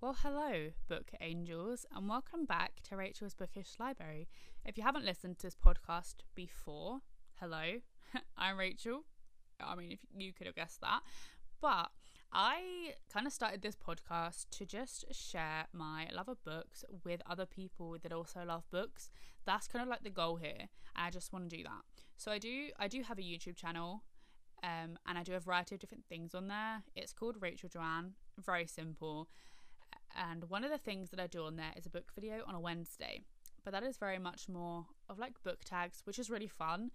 Well, hello, book angels, and welcome back to Rachel's Bookish Library. If you haven't listened to this podcast before, hello, I'm Rachel. I mean, if you could have guessed that, but I kind of started this podcast to just share my love of books with other people that also love books. That's kind of like the goal here. And I just want to do that. So I do I do have a YouTube channel. Um, and I do a variety of different things on there. It's called Rachel Joanne, very simple. And one of the things that I do on there is a book video on a Wednesday, but that is very much more of like book tags, which is really fun.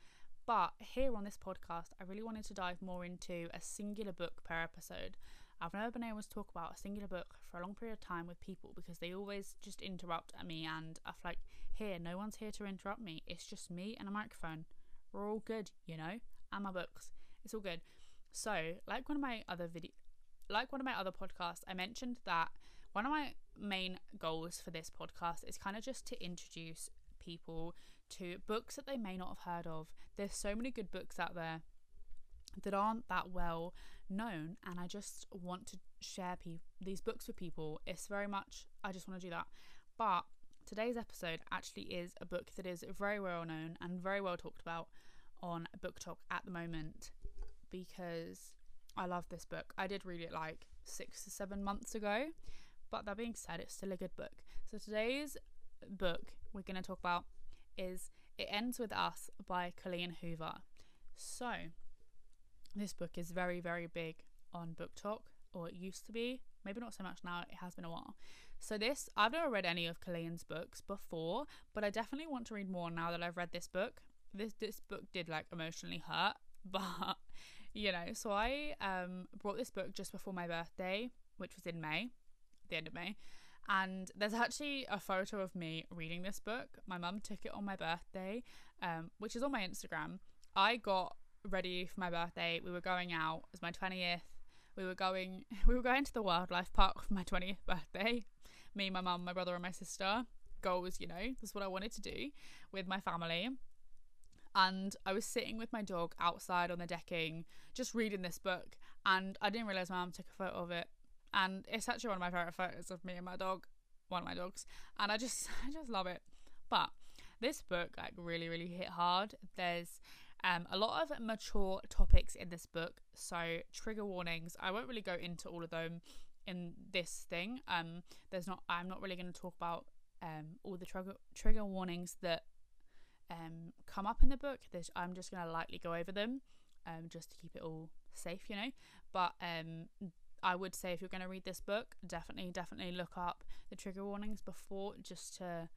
But here on this podcast, I really wanted to dive more into a singular book per episode. I've never been able to talk about a singular book for a long period of time with people because they always just interrupt at me, and I'm like here, no one's here to interrupt me. It's just me and a microphone. We're all good, you know, and my books. It's all good. So, like one of my other video, like one of my other podcasts, I mentioned that one of my main goals for this podcast is kind of just to introduce people to books that they may not have heard of. There's so many good books out there that aren't that well known, and I just want to share pe- these books with people. It's very much, I just want to do that. But today's episode actually is a book that is very well known and very well talked about on BookTok at the moment because I love this book. I did read it like six to seven months ago, but that being said, it's still a good book. So today's book we're going to talk about is It Ends With Us by Colleen Hoover. So, this book is very, very big on BookTok, or it used to be. Maybe not so much now, it has been a while. So, this, I've never read any of Colleen's books before, but I definitely want to read more now that I've read this book. This, this book did like emotionally hurt, but you know, so I um, brought this book just before my birthday, which was in May, the end of May. And there's actually a photo of me reading this book. My mum took it on my birthday, um, which is on my Instagram. I got ready for my birthday. We were going out. It was my 20th. We were going we were going to the wildlife park for my 20th birthday. Me, my mum, my brother and my sister. Goals, you know. That's what I wanted to do with my family. And I was sitting with my dog outside on the decking, just reading this book, and I didn't realize my mum took a photo of it and it's actually one of my favorite photos of me and my dog, one of my dogs, and I just I just love it. But this book like really really hit hard. There's um, a lot of mature topics in this book, so trigger warnings. I won't really go into all of them in this thing. Um, there's not. I'm not really going to talk about um, all the trigger trigger warnings that um, come up in the book. I'm just going to lightly go over them, um, just to keep it all safe, you know. But um, I would say if you're going to read this book, definitely, definitely look up the trigger warnings before, just to,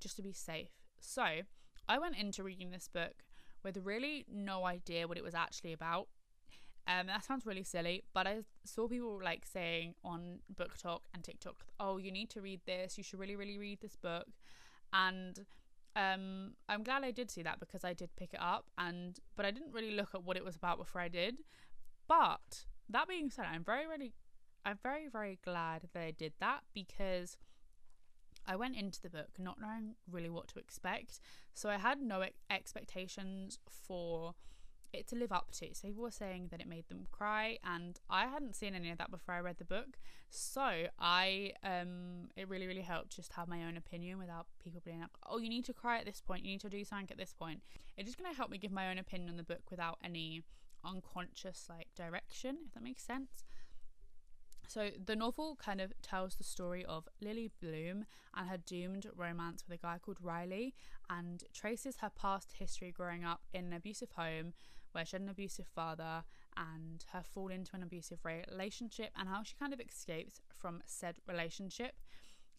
just to be safe. So, I went into reading this book with really no idea what it was actually about. Um, that sounds really silly, but I saw people like saying on BookTok and TikTok, "Oh, you need to read this. You should really, really read this book." And um, I'm glad I did see that because I did pick it up, and but I didn't really look at what it was about before I did. But that being said, I'm very, really, I'm very, very glad I did that because I went into the book not knowing really what to expect. So I had no expectations for it to live up to. So people were saying that it made them cry, and I hadn't seen any of that before I read the book. So I, um, it really, really helped just have my own opinion without people being like, "Oh, you need to cry at this point. You need to do something at this point." It's just gonna help me give my own opinion on the book without any unconscious like direction, if that makes sense. So the novel kind of tells the story of Lily Bloom and her doomed romance with a guy called Riley and traces her past history growing up in an abusive home where she had an abusive father and her fall into an abusive relationship and how she kind of escapes from said relationship.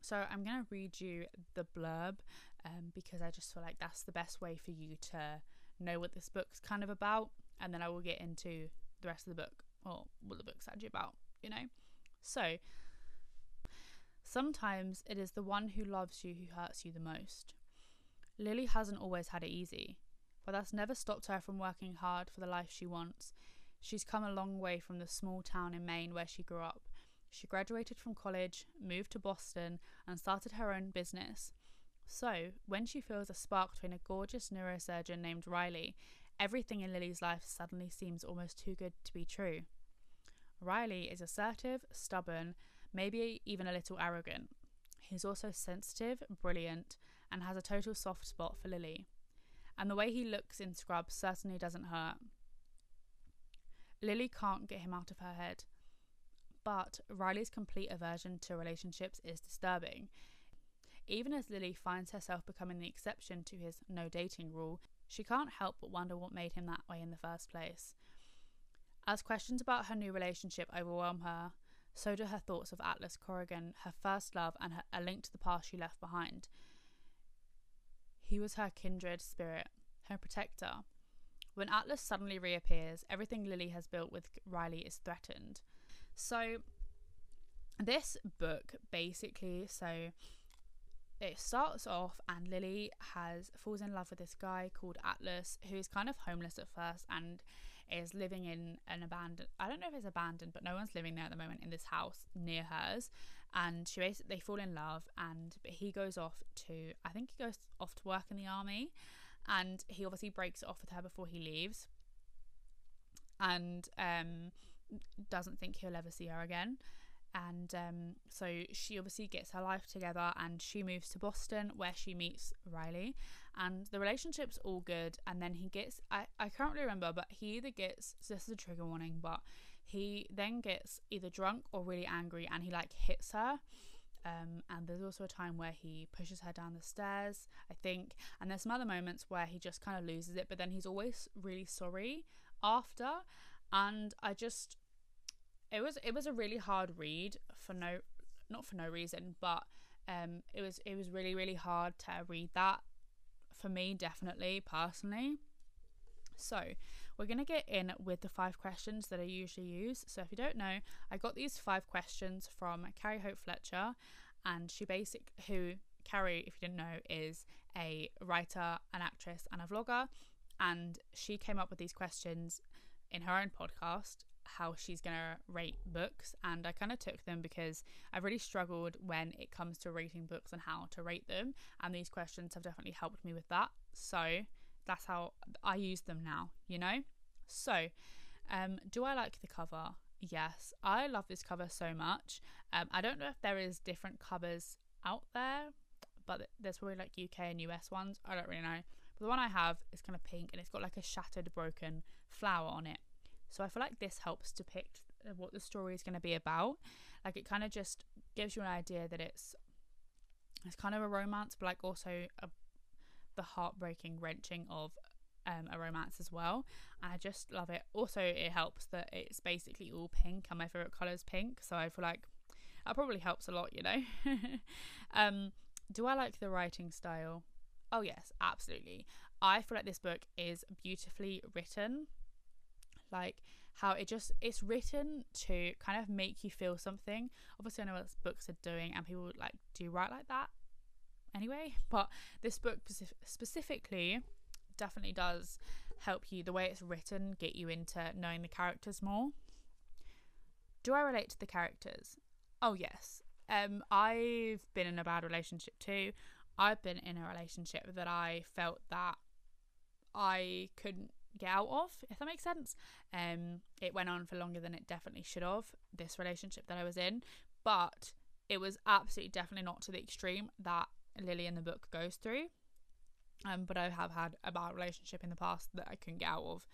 So I'm going to read you the blurb um, because I just feel like that's the best way for you to know what this book's kind of about and then I will get into the rest of the book or what the book's actually about, you know? So, sometimes it is the one who loves you who hurts you the most. Lily hasn't always had it easy, but that's never stopped her from working hard for the life she wants. She's come a long way from the small town in Maine where she grew up. She graduated from college, moved to Boston, and started her own business. So, when she feels a spark between a gorgeous neurosurgeon named Riley Everything in Lily's life suddenly seems almost too good to be true. Riley is assertive, stubborn, maybe even a little arrogant. He's also sensitive, brilliant, and has a total soft spot for Lily. And the way he looks in Scrubs certainly doesn't hurt. Lily can't get him out of her head. But Riley's complete aversion to relationships is disturbing. Even as Lily finds herself becoming the exception to his no dating rule, she can't help but wonder what made him that way in the first place. As questions about her new relationship overwhelm her, so do her thoughts of Atlas Corrigan, her first love, and her, a link to the past she left behind. He was her kindred spirit, her protector. When Atlas suddenly reappears, everything Lily has built with Riley is threatened. So, this book basically, so it starts off and Lily has falls in love with this guy called Atlas who's kind of homeless at first and is living in an abandoned I don't know if it's abandoned but no one's living there at the moment in this house near hers. And she basically they fall in love and he goes off to I think he goes off to work in the army and he obviously breaks it off with her before he leaves. And um doesn't think he'll ever see her again and um, so she obviously gets her life together and she moves to Boston where she meets Riley and the relationship's all good and then he gets I, I can't really remember but he either gets this is a trigger warning but he then gets either drunk or really angry and he like hits her um, and there's also a time where he pushes her down the stairs I think and there's some other moments where he just kind of loses it but then he's always really sorry after and I just it was it was a really hard read for no not for no reason but um it was it was really really hard to read that for me definitely personally so we're going to get in with the five questions that I usually use. So if you don't know, I got these five questions from Carrie Hope Fletcher, and she basic who Carrie, if you didn't know, is a writer, an actress, and a vlogger, and she came up with these questions in her own podcast how she's going to rate books and I kind of took them because I've really struggled when it comes to rating books and how to rate them and these questions have definitely helped me with that. So that's how I use them now you know? So um do I like the cover? Yes. I love this cover so much. Um I don't know if there is different covers out there but there's probably like UK and US ones. I don't really know. But the one I have is kind of pink and it's got like a shattered broken flower on it so I feel like this helps depict what the story is going to be about. Like it kind of just gives you an idea that it's it's kind of a romance, but like also a, the heartbreaking wrenching of um, a romance as well. I just love it. Also, it helps that it's basically all pink, and my favorite color is pink. So I feel like that probably helps a lot, you know. um, do I like the writing style? Oh yes, absolutely. I feel like this book is beautifully written like how it just it's written to kind of make you feel something. Obviously i know what books are doing and people like do write like that anyway but this book specifically definitely does help you the way it's written get you into knowing the characters more. Do i relate to the characters? Oh yes. Um i've been in a bad relationship too. I've been in a relationship that i felt that i couldn't get out of, if that makes sense. Um, it went on for longer than it definitely should have, this relationship that I was in, but it was absolutely definitely not to the extreme that Lily in the book goes through. Um, but I have had a bad relationship in the past that I couldn't get out of.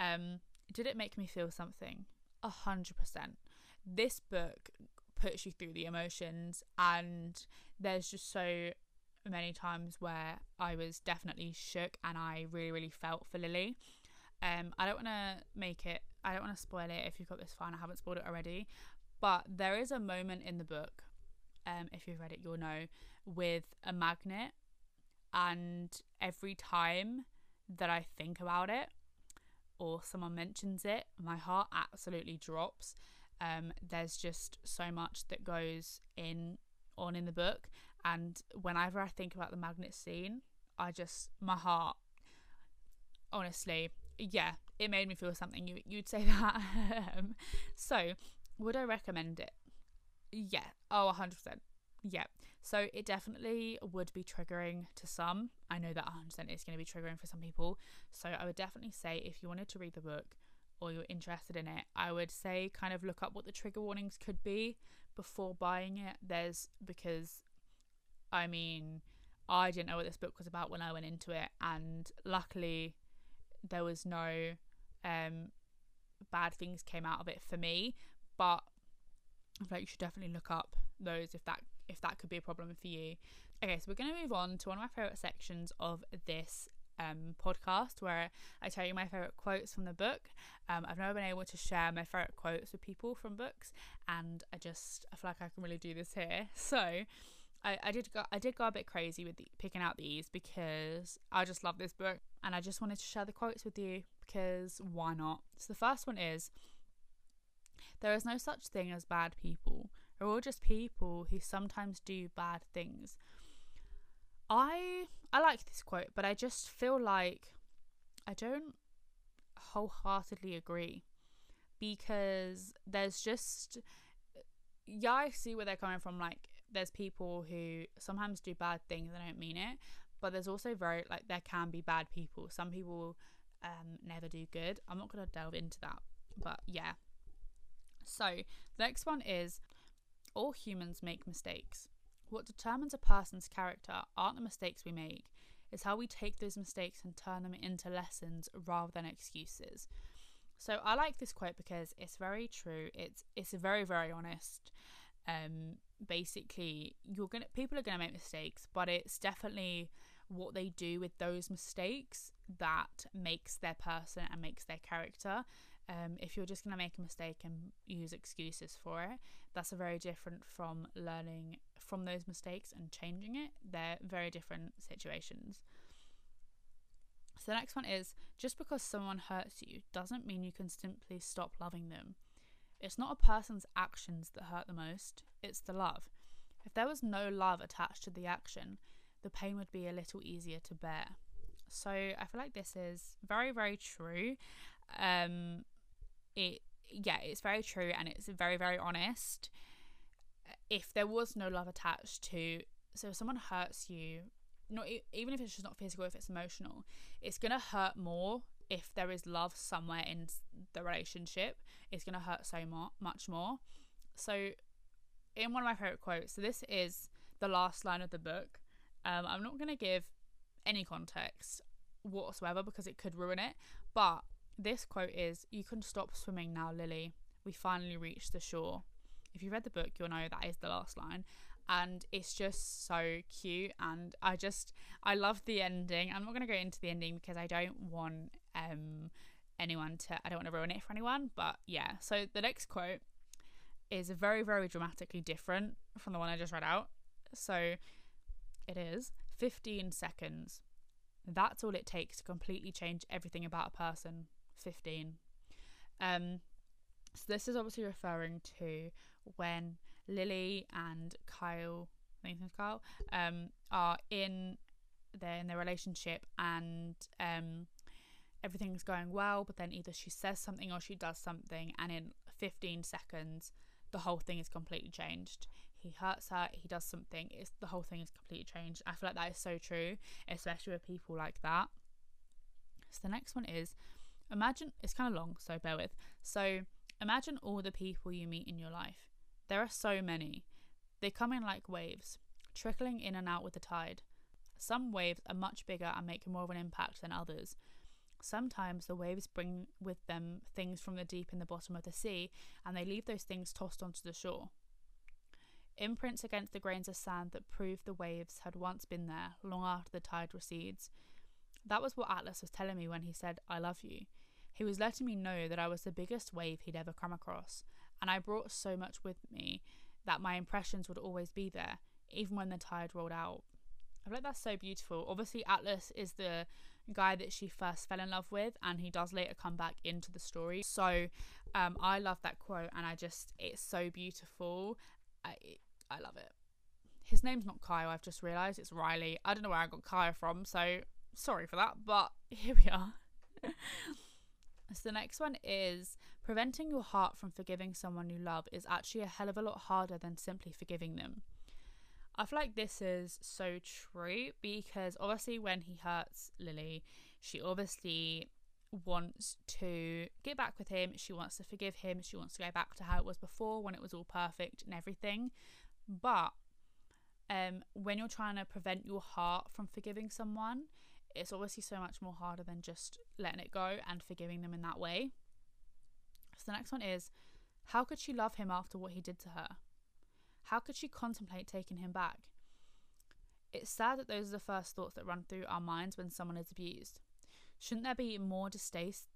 Um, did it make me feel something? A hundred percent. This book puts you through the emotions, and there's just so many times where I was definitely shook and I really, really felt for Lily. Um, I don't want to make it, I don't want to spoil it if you've got this far and I haven't spoiled it already, but there is a moment in the book, um, if you've read it, you'll know, with a magnet, and every time that I think about it or someone mentions it, my heart absolutely drops. Um, there's just so much that goes in on in the book, and whenever I think about the magnet scene, I just my heart honestly yeah, it made me feel something. You you'd say that. Um, so, would I recommend it? Yeah. Oh, 100%. Yeah. So it definitely would be triggering to some. I know that 100% is going to be triggering for some people. So I would definitely say if you wanted to read the book or you're interested in it, I would say kind of look up what the trigger warnings could be before buying it. There's because, I mean, I didn't know what this book was about when I went into it, and luckily, there was no um, bad things came out of it for me. But I feel like you should definitely look up those if that if that could be a problem for you. Okay, so we're going to move on to one of my favorite sections of this um, podcast where I tell you my favorite quotes from the book. Um, I've never been able to share my favorite quotes with people from books, and I just I feel like I can really do this here. So. I, I did go I did go a bit crazy with the, picking out these because I just love this book and I just wanted to share the quotes with you because why not? So the first one is there is no such thing as bad people. We're all just people who sometimes do bad things. I I like this quote, but I just feel like I don't wholeheartedly agree because there's just yeah, I see where they're coming from. Like, there's people who sometimes do bad things, they don't mean it, but there's also very like there can be bad people. Some people um never do good. I'm not gonna delve into that, but yeah. So the next one is all humans make mistakes. What determines a person's character aren't the mistakes we make, it's how we take those mistakes and turn them into lessons rather than excuses. So I like this quote because it's very true. It's it's very very honest. Um, basically, you're gonna people are gonna make mistakes, but it's definitely what they do with those mistakes that makes their person and makes their character. Um, if you're just going to make a mistake and use excuses for it, that's a very different from learning from those mistakes and changing it. They're very different situations. So the next one is just because someone hurts you doesn't mean you can simply stop loving them. It's not a person's actions that hurt the most, it's the love. If there was no love attached to the action, the pain would be a little easier to bear. So I feel like this is very, very true. Um, it yeah, it's very true and it's very, very honest. If there was no love attached to, so if someone hurts you, not even if it's just not physical, if it's emotional, it's gonna hurt more if there is love somewhere in the relationship. It's gonna hurt so much more. So, in one of my favorite quotes, so this is the last line of the book. Um, I'm not gonna give any context whatsoever because it could ruin it, but this quote is You can stop swimming now, Lily. We finally reached the shore. If you read the book, you'll know that is the last line. And it's just so cute. And I just, I love the ending. I'm not going to go into the ending because I don't want um, anyone to, I don't want to ruin it for anyone. But yeah, so the next quote is very, very dramatically different from the one I just read out. So it is 15 seconds. That's all it takes to completely change everything about a person. 15. Um, so this is obviously referring to when Lily and Kyle, I think it's Kyle, um, are in their in their relationship and um, everything's going well, but then either she says something or she does something, and in 15 seconds, the whole thing is completely changed. He hurts her, he does something, it's the whole thing is completely changed. I feel like that is so true, especially with people like that. So the next one is Imagine it's kind of long, so bear with. So, imagine all the people you meet in your life. There are so many. They come in like waves, trickling in and out with the tide. Some waves are much bigger and make more of an impact than others. Sometimes the waves bring with them things from the deep in the bottom of the sea, and they leave those things tossed onto the shore. Imprints against the grains of sand that prove the waves had once been there long after the tide recedes. That was what Atlas was telling me when he said, I love you. He was letting me know that I was the biggest wave he'd ever come across, and I brought so much with me that my impressions would always be there, even when the tide rolled out. I feel like that's so beautiful. Obviously, Atlas is the guy that she first fell in love with, and he does later come back into the story. So, um, I love that quote, and I just it's so beautiful. I I love it. His name's not Kyle. I've just realised it's Riley. I don't know where I got Kyle from, so sorry for that. But here we are. So the next one is preventing your heart from forgiving someone you love is actually a hell of a lot harder than simply forgiving them. I feel like this is so true because obviously when he hurts Lily, she obviously wants to get back with him. She wants to forgive him. She wants to go back to how it was before when it was all perfect and everything. But um, when you're trying to prevent your heart from forgiving someone, it's obviously so much more harder than just letting it go and forgiving them in that way. So the next one is how could she love him after what he did to her? How could she contemplate taking him back? It's sad that those are the first thoughts that run through our minds when someone is abused. Shouldn't there be more distaste?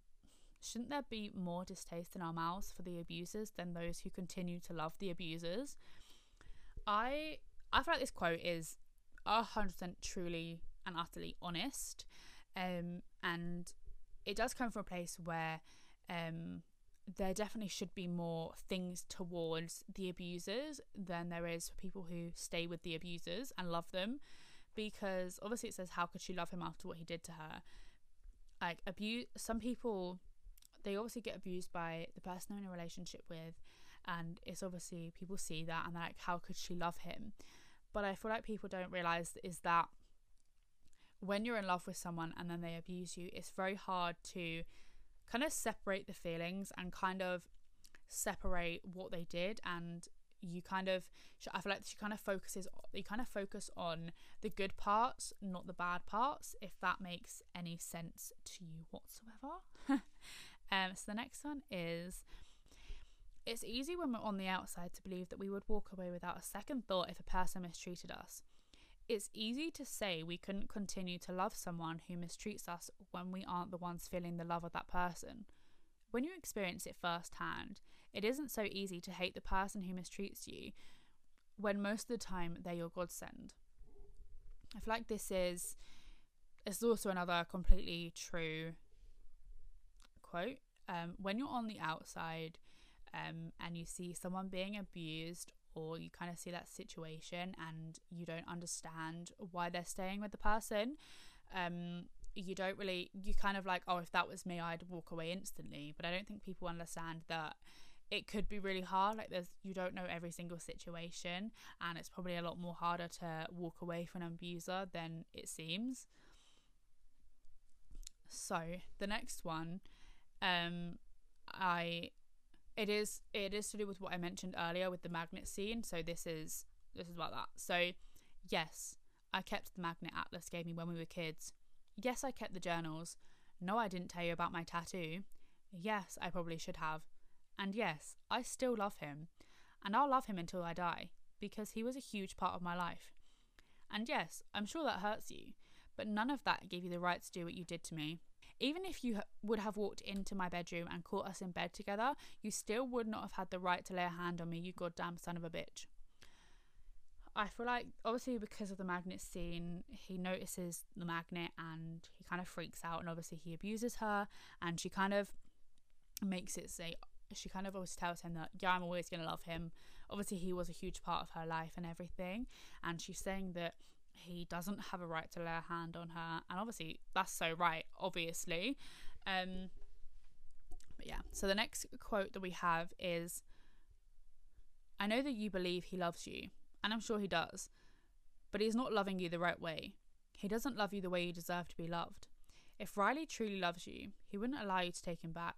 Shouldn't there be more distaste in our mouths for the abusers than those who continue to love the abusers? I I feel like this quote is hundred percent truly and utterly honest, um, and it does come from a place where um, there definitely should be more things towards the abusers than there is for people who stay with the abusers and love them, because obviously it says how could she love him after what he did to her, like abuse. Some people they obviously get abused by the person they're in a relationship with and it's obviously people see that and they're like how could she love him but i feel like people don't realize is that when you're in love with someone and then they abuse you it's very hard to kind of separate the feelings and kind of separate what they did and you kind of I feel like she kind of focuses you kind of focus on the good parts not the bad parts if that makes any sense to you whatsoever um so the next one is it's easy when we're on the outside to believe that we would walk away without a second thought if a person mistreated us. It's easy to say we couldn't continue to love someone who mistreats us when we aren't the ones feeling the love of that person. When you experience it firsthand, it isn't so easy to hate the person who mistreats you when most of the time they're your godsend. I feel like this is it's also another completely true quote. Um, when you're on the outside, um, and you see someone being abused or you kind of see that situation and you don't understand why they're staying with the person um, you don't really you kind of like oh if that was me i'd walk away instantly. But i don't think people understand that it could be really hard like there's you don't know every single situation and it's probably a lot more harder to walk away from an abuser than it seems. So the next one um i it is it is to do with what I mentioned earlier with the magnet scene. So this is this is about that. So yes, I kept the magnet Atlas gave me when we were kids. Yes, I kept the journals. No, I didn't tell you about my tattoo. Yes, I probably should have. And yes, I still love him. And I'll love him until I die because he was a huge part of my life. And yes, I'm sure that hurts you, but none of that gave you the right to do what you did to me. Even if you would have walked into my bedroom and caught us in bed together, you still would not have had the right to lay a hand on me, you goddamn son of a bitch. I feel like, obviously, because of the magnet scene, he notices the magnet and he kind of freaks out, and obviously, he abuses her, and she kind of makes it say, she kind of always tells him that, yeah, I'm always going to love him. Obviously, he was a huge part of her life and everything, and she's saying that he doesn't have a right to lay a hand on her. And obviously that's so right obviously. Um but yeah so the next quote that we have is i know that you believe he loves you and i'm sure he does but he's not loving you the right way. He doesn't love you the way you deserve to be loved. If riley truly loves you he wouldn't allow you to take him back.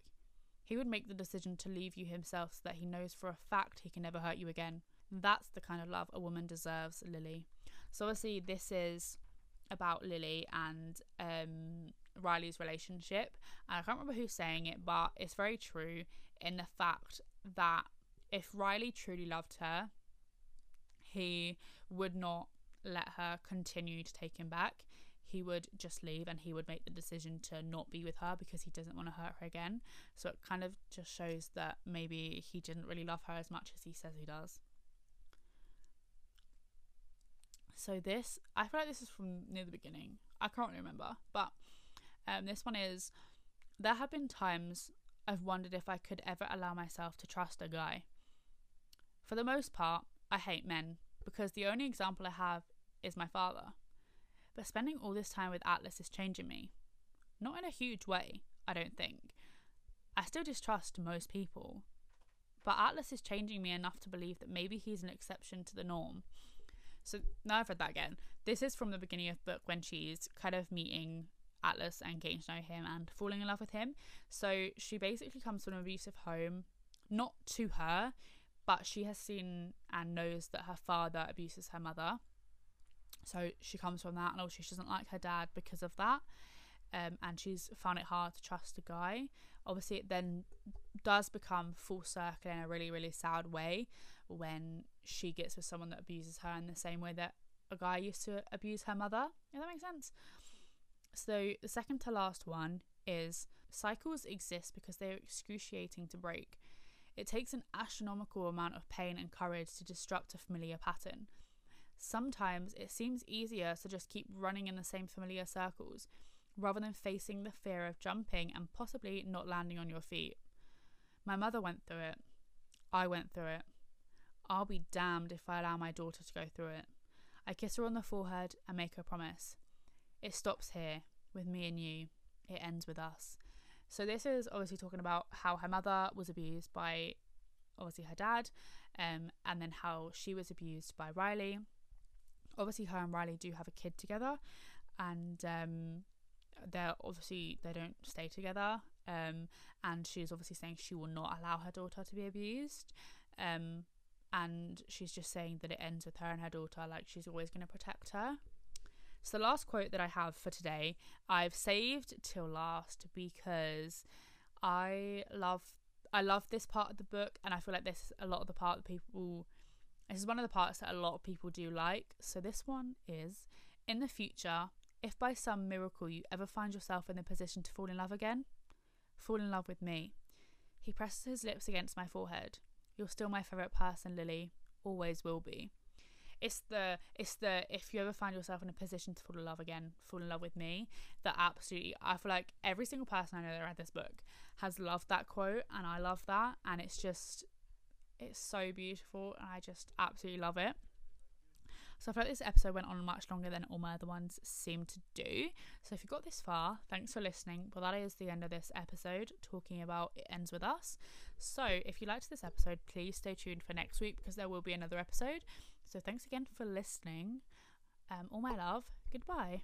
He would make the decision to leave you himself so that he knows for a fact he can never hurt you again. That's the kind of love a woman deserves lily so obviously this is about Lily and um, Riley's relationship. And I can't remember who's saying it, but it's very true in the fact that if Riley truly loved her, he would not let her continue to take him back. He would just leave and he would make the decision to not be with her because he doesn't want to hurt her again. So it kind of just shows that maybe he didn't really love her as much as he says he does. So this, I feel like this is from near the beginning. I can't remember, but um, this one is. There have been times I've wondered if I could ever allow myself to trust a guy. For the most part, I hate men because the only example I have is my father. But spending all this time with Atlas is changing me. Not in a huge way, I don't think. I still distrust most people. But Atlas is changing me enough to believe that maybe he's an exception to the norm so now I've read that again. This is from the beginning of the book when she's kind of meeting Atlas and getting to know him and falling in love with him. So she basically comes from an abusive home, not to her, but she has seen and knows that her father abuses her mother. So she comes from that, and also she doesn't like her dad because of that. Um, and she's found it hard to trust a guy. Obviously, it then does become full circle in a really, really sad way when she gets with someone that abuses her in the same way that a guy used to abuse her mother. If that makes sense. So the second to last one is cycles exist because they are excruciating to break. It takes an astronomical amount of pain and courage to disrupt a familiar pattern. Sometimes it seems easier to just keep running in the same familiar circles rather than facing the fear of jumping and possibly not landing on your feet. My mother went through it. I went through it. I'll be damned if I allow my daughter to go through it. I kiss her on the forehead and make her promise. It stops here, with me and you. It ends with us. So, this is obviously talking about how her mother was abused by obviously her dad, um, and then how she was abused by Riley. Obviously, her and Riley do have a kid together, and um, they're obviously they don't stay together. Um, and she's obviously saying she will not allow her daughter to be abused. Um, and she's just saying that it ends with her and her daughter, like she's always going to protect her. So, the last quote that I have for today, I've saved till last because I love I love this part of the book, and I feel like this is a lot of the part that people. This is one of the parts that a lot of people do like. So, this one is in the future, if by some miracle you ever find yourself in the position to fall in love again, fall in love with me. He presses his lips against my forehead. You're still my favourite person, Lily. Always will be. It's the it's the if you ever find yourself in a position to fall in love again, fall in love with me. That absolutely I feel like every single person I know that read this book has loved that quote and I love that and it's just it's so beautiful and I just absolutely love it. So I feel like this episode went on much longer than all my other ones seem to do. So if you got this far, thanks for listening. But that is the end of this episode, talking about It Ends With Us. So if you liked this episode, please stay tuned for next week because there will be another episode. So thanks again for listening. Um, all my love. Goodbye.